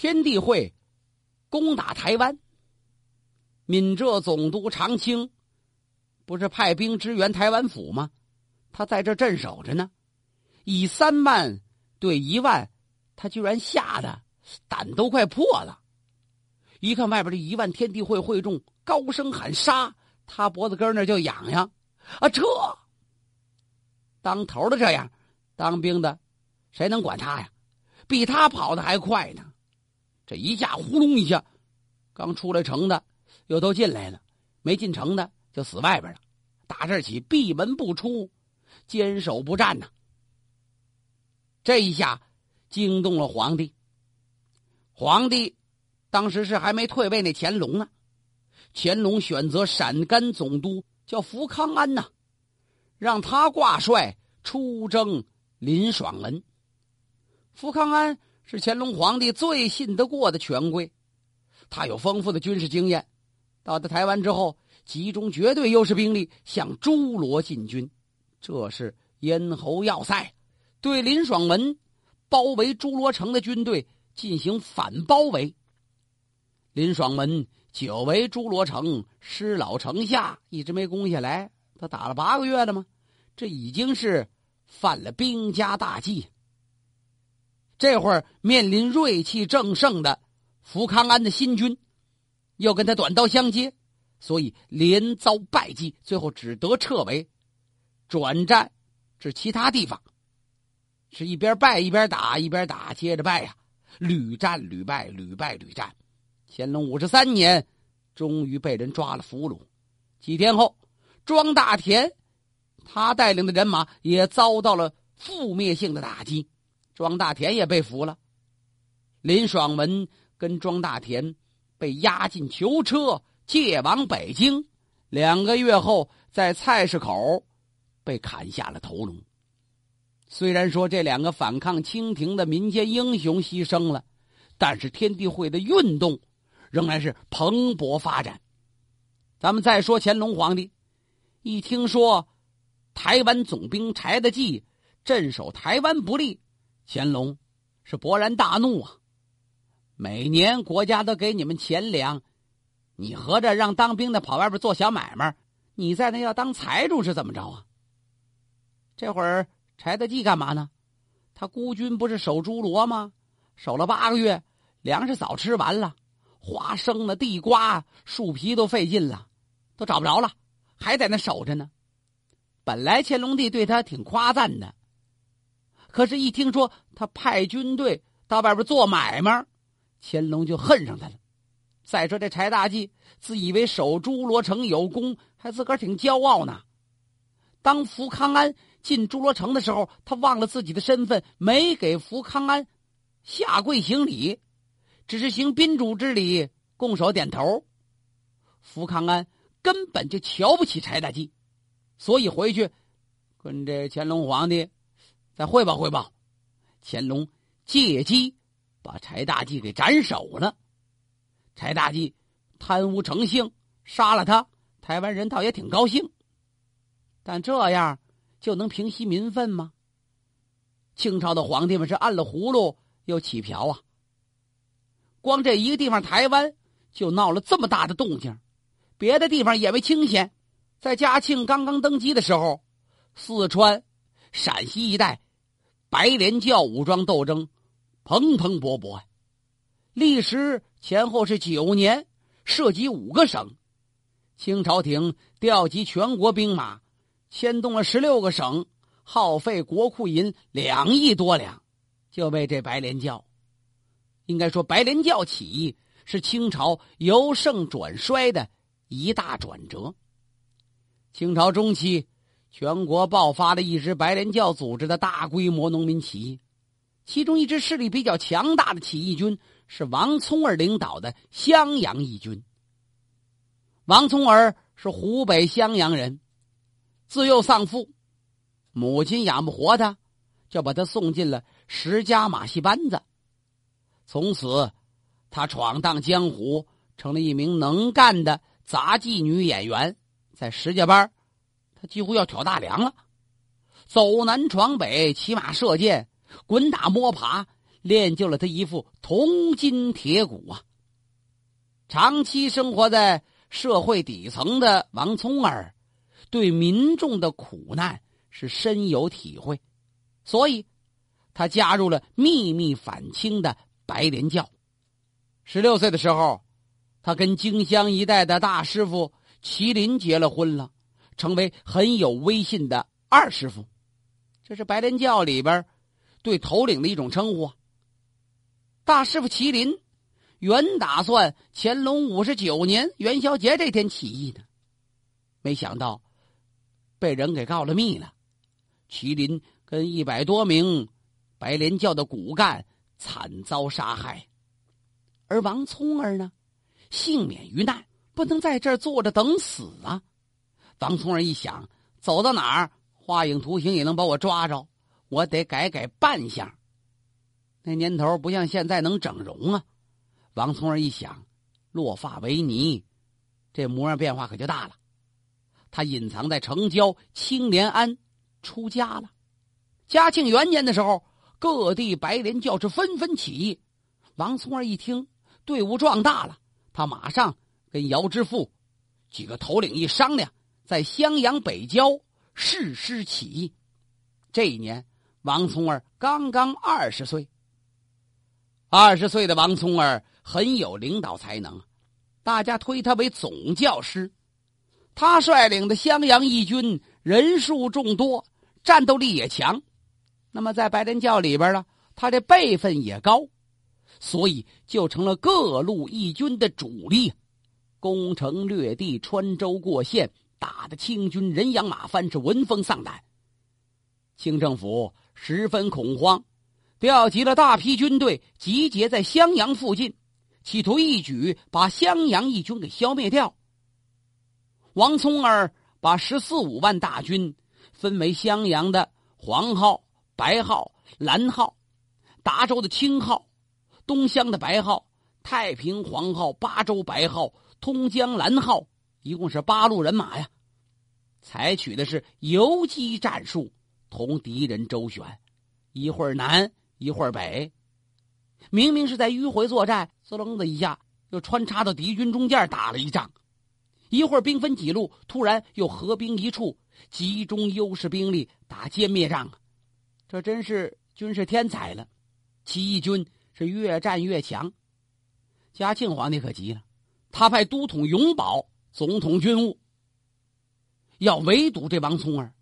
天地会攻打台湾，闽浙总督常清不是派兵支援台湾府吗？他在这镇守着呢，以三万对一万，他居然吓得胆都快破了。一看外边这一万天地会会众高声喊杀，他脖子根那就痒痒啊！撤！当头的这样，当兵的谁能管他呀？比他跑的还快呢！这一下呼隆一下，刚出来城的又都进来了，没进城的就死外边了。打这起闭门不出，坚守不战呐。这一下惊动了皇帝。皇帝当时是还没退位那乾隆呢，乾隆选择陕甘总督叫福康安呐。让他挂帅出征林爽文。福康安是乾隆皇帝最信得过的权贵，他有丰富的军事经验。到了台湾之后，集中绝对优势兵力向诸罗进军，这是咽喉要塞，对林爽文包围诸罗城的军队进行反包围。林爽文久围诸罗城，失老城下，一直没攻下来。他打了八个月了吗？这已经是犯了兵家大忌。这会儿面临锐气正盛的福康安的新军，又跟他短刀相接，所以连遭败绩，最后只得撤围，转战至其他地方。是一边败一边打，一边打接着败呀，屡战屡败，屡败屡战。乾隆五十三年，终于被人抓了俘虏。几天后。庄大田，他带领的人马也遭到了覆灭性的打击，庄大田也被俘了。林爽文跟庄大田被押进囚车，借往北京。两个月后，在菜市口被砍下了头颅。虽然说这两个反抗清廷的民间英雄牺牲了，但是天地会的运动仍然是蓬勃发展。咱们再说乾隆皇帝。一听说台湾总兵柴德济镇守台湾不利，乾隆是勃然大怒啊！每年国家都给你们钱粮，你合着让当兵的跑外边做小买卖，你在那要当财主是怎么着啊？这会儿柴德济干嘛呢？他孤军不是守诸罗吗？守了八个月，粮食早吃完了，花生的地瓜、树皮都费劲了，都找不着了。还在那守着呢。本来乾隆帝对他挺夸赞的，可是，一听说他派军队到外边做买卖，乾隆就恨上他了。再说这柴大济自以为守诸罗城有功，还自个儿挺骄傲呢。当福康安进诸罗城的时候，他忘了自己的身份，没给福康安下跪行礼，只是行宾主之礼，拱手点头。福康安。根本就瞧不起柴大济，所以回去跟这乾隆皇帝再汇报汇报。乾隆借机把柴大济给斩首了。柴大济贪污成性，杀了他，台湾人倒也挺高兴。但这样就能平息民愤吗？清朝的皇帝们是按了葫芦又起瓢啊！光这一个地方台湾就闹了这么大的动静。别的地方也没清闲，在嘉庆刚刚登基的时候，四川、陕西一带白莲教武装斗争蓬蓬勃勃，历时前后是九年，涉及五个省。清朝廷调集全国兵马，牵动了十六个省，耗费国库银两亿多两，就为这白莲教。应该说，白莲教起义是清朝由盛转衰的。一大转折。清朝中期，全国爆发了一支白莲教组织的大规模农民起义，其中一支势力比较强大的起义军是王聪儿领导的襄阳义军。王聪儿是湖北襄阳人，自幼丧父，母亲养不活他，就把他送进了石家马戏班子。从此，他闯荡江湖，成了一名能干的。杂技女演员在石家班，他几乎要挑大梁了。走南闯北，骑马射箭，滚打摸爬，练就了他一副铜筋铁骨啊。长期生活在社会底层的王聪儿，对民众的苦难是深有体会，所以，他加入了秘密反清的白莲教。十六岁的时候，他跟荆襄一带的大师傅麒麟结了婚了，成为很有威信的二师傅。这是白莲教里边对头领的一种称呼。大师傅麒麟。原打算乾隆五十九年元宵节这天起义呢，没想到被人给告了密了。麒麟跟一百多名白莲教的骨干惨遭杀害，而王聪儿呢，幸免于难，不能在这儿坐着等死啊！王聪儿一想，走到哪儿画影图形也能把我抓着，我得改改扮相。那年头不像现在能整容啊。王聪儿一想，落发为尼，这模样变化可就大了。他隐藏在城郊青莲庵，出家了。嘉庆元年的时候，各地白莲教士纷纷起义。王聪儿一听，队伍壮大了，他马上跟姚知富几个头领一商量，在襄阳北郊誓师起义。这一年，王聪儿刚刚二十岁。二十岁的王聪儿。很有领导才能，大家推他为总教师。他率领的襄阳义军人数众多，战斗力也强。那么在白莲教里边呢，他这辈分也高，所以就成了各路义军的主力，攻城略地，穿州过县，打得清军人仰马翻，是闻风丧胆。清政府十分恐慌，调集了大批军队，集结在襄阳附近。企图一举把襄阳义军给消灭掉。王聪儿把十四五万大军分为襄阳的黄号、白号、蓝号，达州的青号，东乡的白号，太平黄号，巴州白号，通江蓝号，一共是八路人马呀。采取的是游击战术，同敌人周旋，一会儿南，一会儿北。明明是在迂回作战，滋楞的一下又穿插到敌军中间打了一仗，一会儿兵分几路，突然又合兵一处，集中优势兵力打歼灭仗，这真是军事天才了。起义军是越战越强，嘉庆皇帝可急了，他派都统永保总统军务，要围堵这王聪儿，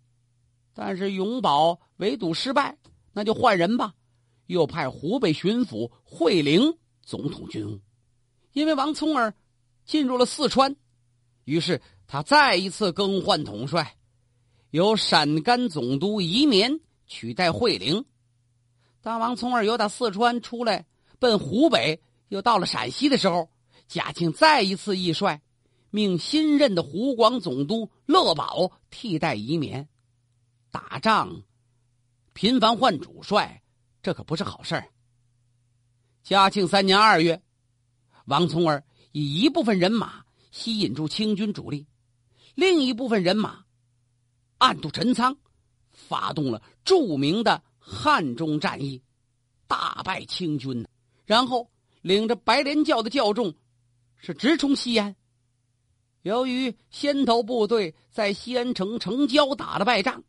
但是永保围堵失败，那就换人吧。又派湖北巡抚惠陵总统军务，因为王聪儿进入了四川，于是他再一次更换统帅，由陕甘总督移绵取代惠陵。当王聪儿由打四川出来奔湖北，又到了陕西的时候，嘉庆再一次易帅，命新任的湖广总督乐宝替代移绵。打仗频繁换主帅。这可不是好事儿。嘉庆三年二月，王聪儿以一部分人马吸引住清军主力，另一部分人马暗度陈仓，发动了著名的汉中战役，大败清军，然后领着白莲教的教众是直冲西安。由于先头部队在西安城城郊打了败仗，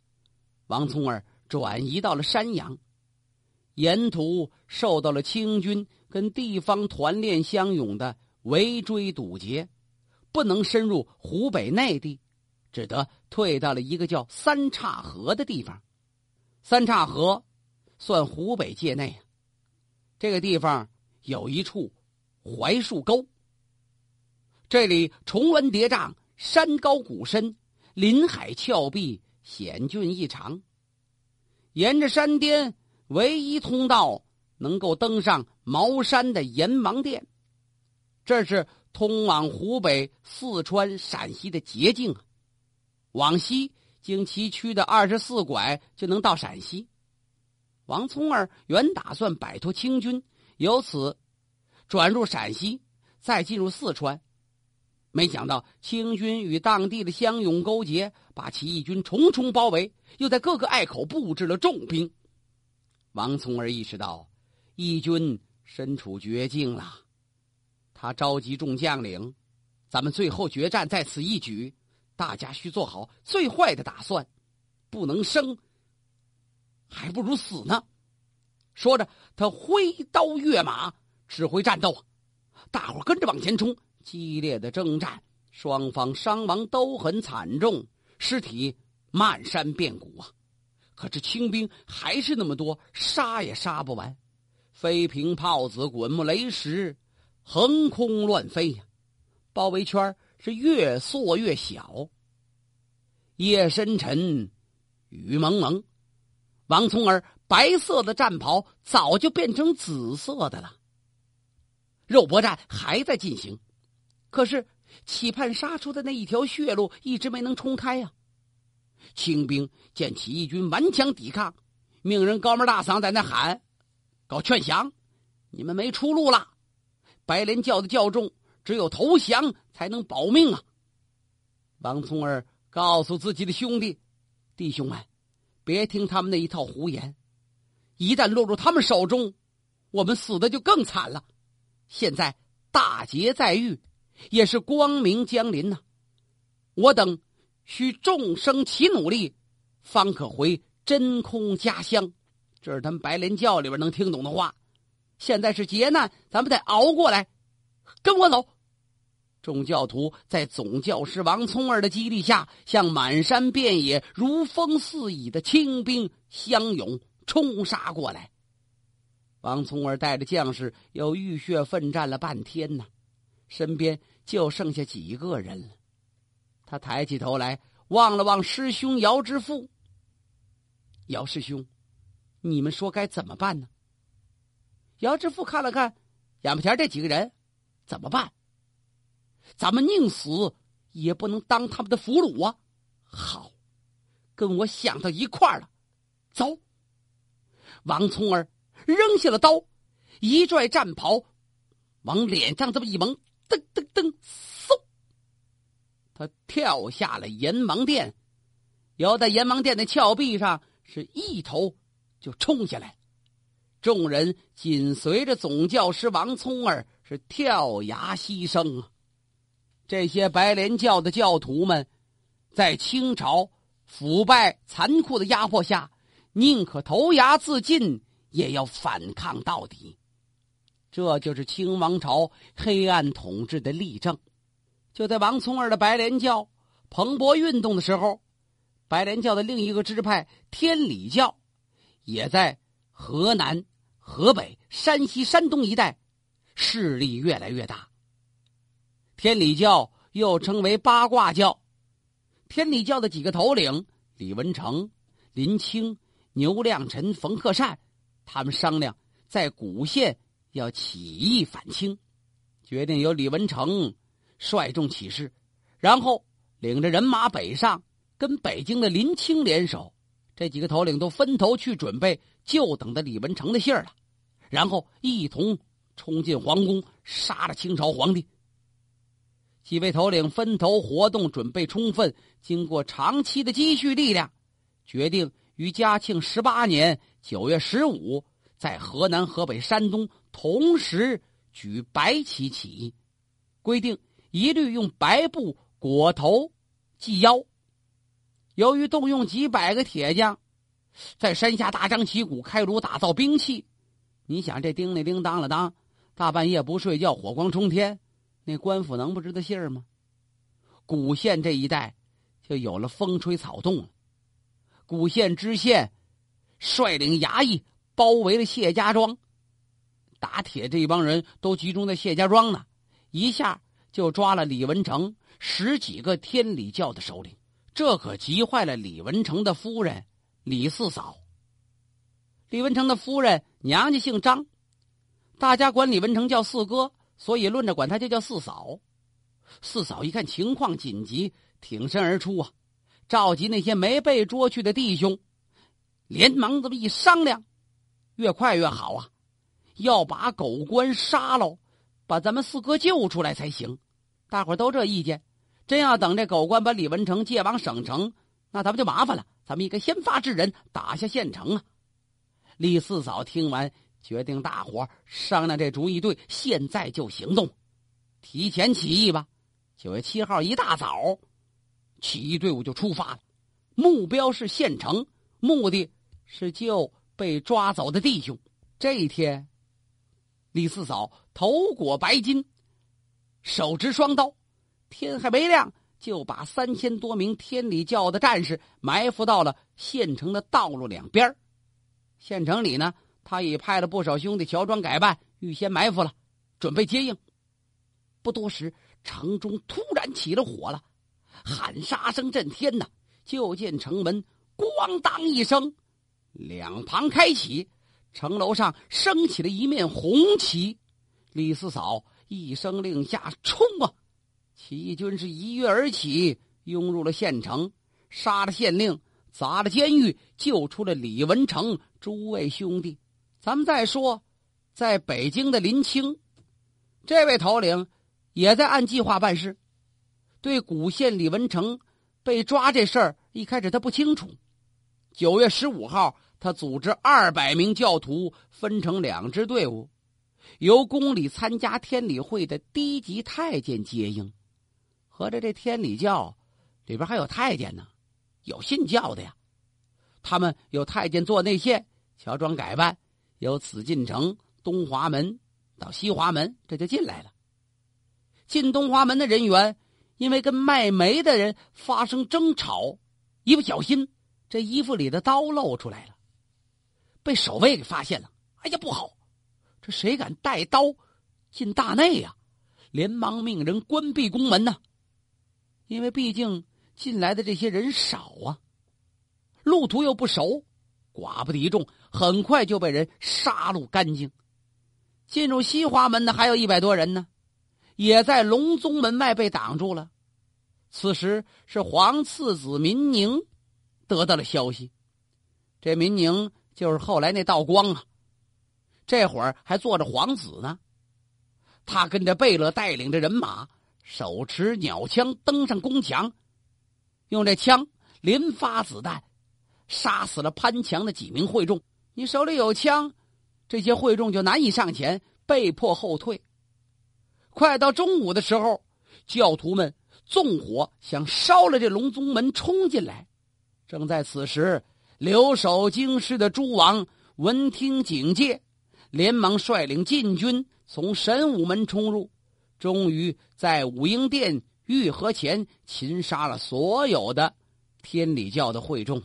王聪儿转移到了山阳。沿途受到了清军跟地方团练相拥的围追堵截，不能深入湖北内地，只得退到了一个叫三岔河的地方。三岔河算湖北界内，这个地方有一处槐树沟，这里重峦叠嶂，山高谷深，林海峭壁，险峻异常。沿着山巅。唯一通道能够登上茅山的阎王殿，这是通往湖北、四川、陕西的捷径啊！往西经崎岖的二十四拐就能到陕西。王聪儿原打算摆脱清军，由此转入陕西，再进入四川，没想到清军与当地的乡勇勾结，把起义军重重包围，又在各个隘口布置了重兵。王聪儿意识到，义军身处绝境了。他召集众将领，咱们最后决战在此一举，大家需做好最坏的打算，不能生，还不如死呢。说着，他挥刀跃马，指挥战斗。大伙跟着往前冲，激烈的征战，双方伤亡都很惨重，尸体漫山遍谷啊。可这清兵还是那么多，杀也杀不完，飞瓶炮子、滚木雷石。横空乱飞呀，包围圈是越缩越小。夜深沉，雨蒙蒙，王聪儿白色的战袍早就变成紫色的了。肉搏战还在进行，可是期盼杀出的那一条血路一直没能冲开呀。清兵见起义军顽强抵抗，命人高门大嗓在那喊：“搞劝降，你们没出路了。”白莲教的教众只有投降才能保命啊！王聪儿告诉自己的兄弟：“弟兄们，别听他们那一套胡言，一旦落入他们手中，我们死的就更惨了。现在大劫在遇，也是光明将临呐！我等需众生齐努力，方可回真空家乡。”这是他们白莲教里边能听懂的话。现在是劫难，咱们得熬过来。跟我走！众教徒在总教师王聪儿的激励下，向满山遍野如风似雨的清兵相拥冲杀过来。王聪儿带着将士又浴血奋战了半天呢，身边就剩下几个人了。他抬起头来望了望师兄姚之富。姚师兄，你们说该怎么办呢？姚志富看了看眼巴前这几个人，怎么办？咱们宁死也不能当他们的俘虏啊！好，跟我想到一块儿了。走！王聪儿扔下了刀，一拽战袍，往脸上这么一蒙，噔噔噔，嗖！他跳下了阎王殿，摇在阎王殿的峭壁上，是一头就冲下来。众人紧随着总教师王聪儿是跳崖牺牲啊！这些白莲教的教徒们，在清朝腐败残酷的压迫下，宁可投崖自尽，也要反抗到底。这就是清王朝黑暗统治的例证。就在王聪儿的白莲教蓬勃运动的时候，白莲教的另一个支派天理教，也在河南。河北、山西、山东一带势力越来越大。天理教又称为八卦教，天理教的几个头领李文成、林清、牛亮臣、冯克善，他们商量在古县要起义反清，决定由李文成率众起事，然后领着人马北上，跟北京的林清联手。这几个头领都分头去准备，就等着李文成的信儿了。然后一同冲进皇宫，杀了清朝皇帝。几位头领分头活动，准备充分。经过长期的积蓄力量，决定于嘉庆十八年九月十五，在河南、河北、山东同时举白旗起义，规定一律用白布裹头系腰。由于动用几百个铁匠，在山下大张旗鼓开炉打造兵器。你想这叮铃叮当了当，大半夜不睡觉，火光冲天，那官府能不知道信儿吗？古县这一带就有了风吹草动了。古县知县率领衙役包围了谢家庄，打铁这一帮人都集中在谢家庄呢，一下就抓了李文成十几个天理教的首领，这可急坏了李文成的夫人李四嫂。李文成的夫人娘家姓张，大家管李文成叫四哥，所以论着管他就叫四嫂。四嫂一看情况紧急，挺身而出啊，召集那些没被捉去的弟兄，连忙这么一商量，越快越好啊，要把狗官杀了，把咱们四哥救出来才行。大伙都这意见，真要等这狗官把李文成借往省城，那咱们就麻烦了。咱们应该先发制人，打下县城啊。李四嫂听完，决定大伙商量这主意对，现在就行动，提前起义吧。九月七号一大早，起义队伍就出发了，目标是县城，目的是救被抓走的弟兄。这一天，李四嫂头裹白巾，手执双刀，天还没亮就把三千多名天理教的战士埋伏到了县城的道路两边县城里呢。他已派了不少兄弟乔装改扮，预先埋伏了，准备接应。不多时，城中突然起了火了，喊杀声震天呐！就见城门咣当一声，两旁开启，城楼上升起了一面红旗。李四嫂一声令下，冲啊！起义军是一跃而起，涌入了县城，杀了县令，砸了监狱，救出了李文成诸位兄弟。咱们再说，在北京的林清，这位头领也在按计划办事。对古县李文成被抓这事儿，一开始他不清楚。九月十五号，他组织二百名教徒分成两支队伍，由宫里参加天理会的低级太监接应。合着这天理教里边还有太监呢，有信教的呀。他们有太监做内线，乔装改扮。由此进城东华门到西华门，这就进来了。进东华门的人员因为跟卖煤的人发生争吵，一不小心这衣服里的刀露出来了，被守卫给发现了。哎呀，不好！这谁敢带刀进大内呀？连忙命人关闭宫门呐。因为毕竟进来的这些人少啊，路途又不熟。寡不敌众，很快就被人杀戮干净。进入西华门的还有一百多人呢，也在隆宗门外被挡住了。此时是皇次子民宁得到了消息，这民宁就是后来那道光啊，这会儿还坐着皇子呢。他跟着贝勒带领着人马，手持鸟枪登上宫墙，用这枪连发子弹。杀死了潘强的几名会众。你手里有枪，这些会众就难以上前，被迫后退。快到中午的时候，教徒们纵火想烧了这隆宗门，冲进来。正在此时，留守京师的诸王闻听警戒，连忙率领禁军从神武门冲入，终于在武英殿御河前擒杀了所有的天理教的会众。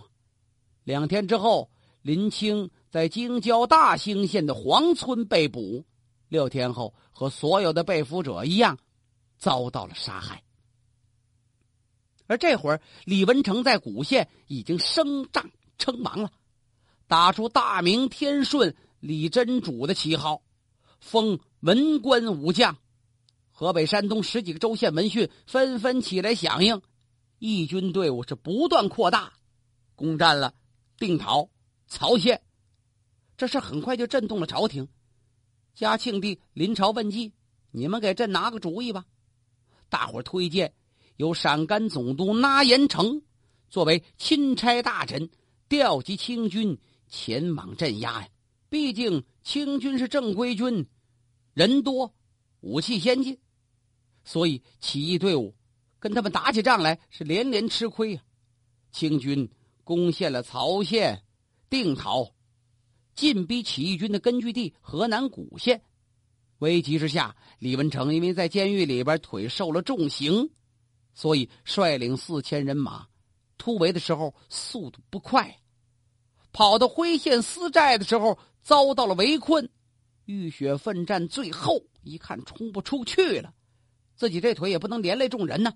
两天之后，林清在京郊大兴县的黄村被捕。六天后，和所有的被俘者一样，遭到了杀害。而这会儿，李文成在古县已经升帐称王了，打出大明天顺李真主的旗号，封文官武将。河北、山东十几个州县闻讯，纷纷起来响应，义军队伍是不断扩大，攻占了。定陶、曹县，这事很快就震动了朝廷。嘉庆帝临朝问计：“你们给朕拿个主意吧。”大伙推荐由陕甘总督那延成作为钦差大臣，调集清军前往镇压呀。毕竟清军是正规军，人多，武器先进，所以起义队伍跟他们打起仗来是连连吃亏呀。清军。攻陷了曹县、定陶，进逼起义军的根据地河南古县。危急之下，李文成因为在监狱里边腿受了重刑，所以率领四千人马突围的时候速度不快，跑到辉县私寨的时候遭到了围困，浴血奋战，最后一看冲不出去了，自己这腿也不能连累众人呢，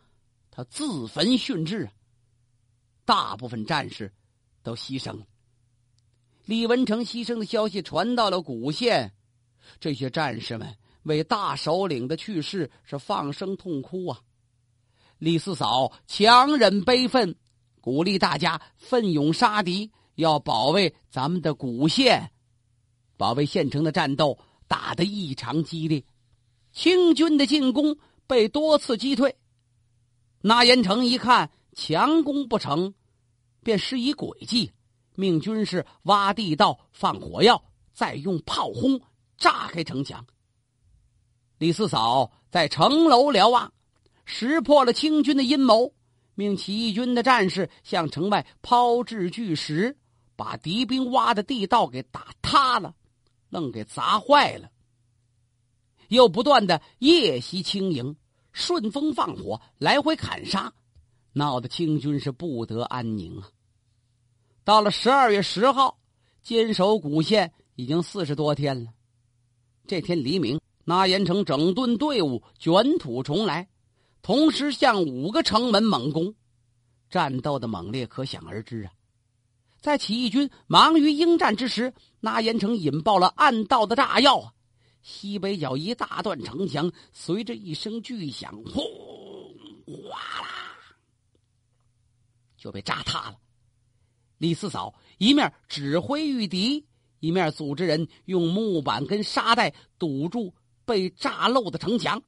他自焚殉职啊。大部分战士都牺牲了。李文成牺牲的消息传到了古县，这些战士们为大首领的去世是放声痛哭啊！李四嫂强忍悲愤，鼓励大家奋勇杀敌，要保卫咱们的古县。保卫县城的战斗打得异常激烈，清军的进攻被多次击退。那延成一看强攻不成。便施以诡计，命军士挖地道、放火药，再用炮轰炸开城墙。李四嫂在城楼瞭望，识破了清军的阴谋，命起义军的战士向城外抛掷巨石，把敌兵挖的地道给打塌了，愣给砸坏了。又不断的夜袭清营，顺风放火，来回砍杀，闹得清军是不得安宁啊。到了十二月十号，坚守古县已经四十多天了。这天黎明，那延成整顿队伍，卷土重来，同时向五个城门猛攻，战斗的猛烈可想而知啊。在起义军忙于应战之时，那延成引爆了暗道的炸药啊。西北角一大段城墙随着一声巨响，轰哗啦，就被炸塌了。李四嫂一面指挥御敌，一面组织人用木板跟沙袋堵住被炸漏的城墙。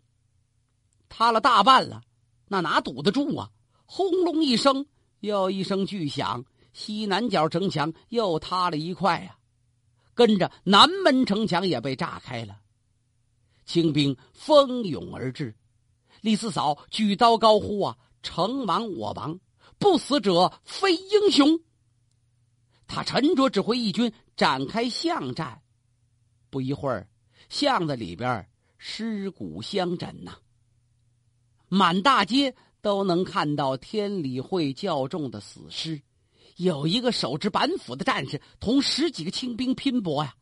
塌了大半了，那哪堵得住啊？轰隆一声，又一声巨响，西南角城墙又塌了一块呀。跟着南门城墙也被炸开了。清兵蜂拥而至，李四嫂举刀高呼：“啊，城亡我亡，不死者非英雄。”他沉着指挥义军展开巷战。不一会儿，巷子里边尸骨相枕呐，满大街都能看到天理会教众的死尸。有一个手执板斧的战士同十几个清兵拼搏呀，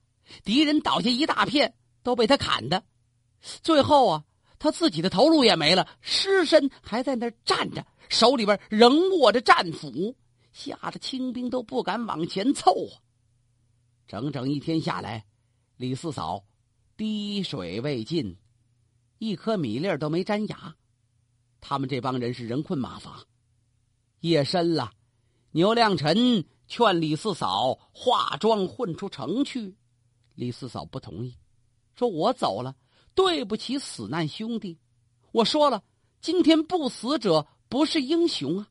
敌人倒下一大片，都被他砍的。最后啊，他自己的头颅也没了，尸身还在那儿站着，手里边仍握着战斧，吓得清兵都不敢往前凑啊。整整一天下来，李四嫂滴水未进，一颗米粒都没沾牙。他们这帮人是人困马乏。夜深了，牛亮臣劝李四嫂化妆混出城去，李四嫂不同意，说：“我走了。”对不起，死难兄弟！我说了，今天不死者不是英雄啊！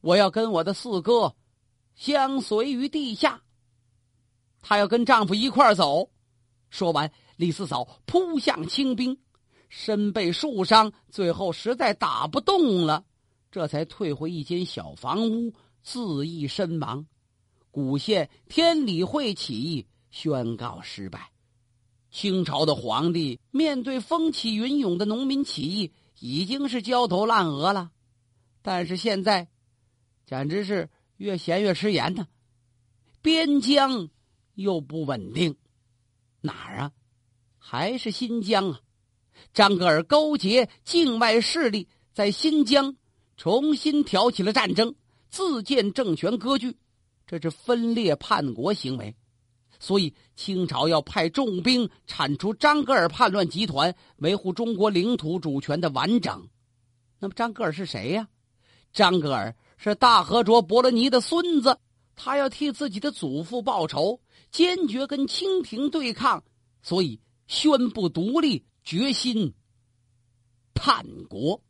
我要跟我的四哥相随于地下。她要跟丈夫一块走。说完，李四嫂扑向清兵，身被数伤，最后实在打不动了，这才退回一间小房屋，自缢身亡。古县天理会起义宣告失败。清朝的皇帝面对风起云涌的农民起义，已经是焦头烂额了。但是现在，简直是越闲越吃盐呢。边疆又不稳定，哪儿啊？还是新疆啊？张格尔勾结境外势力，在新疆重新挑起了战争，自建政权割据，这是分裂叛国行为。所以，清朝要派重兵铲除张格尔叛乱集团，维护中国领土主权的完整。那么，张格尔是谁呀？张格尔是大和卓伯罗尼的孙子，他要替自己的祖父报仇，坚决跟清廷对抗，所以宣布独立，决心叛国。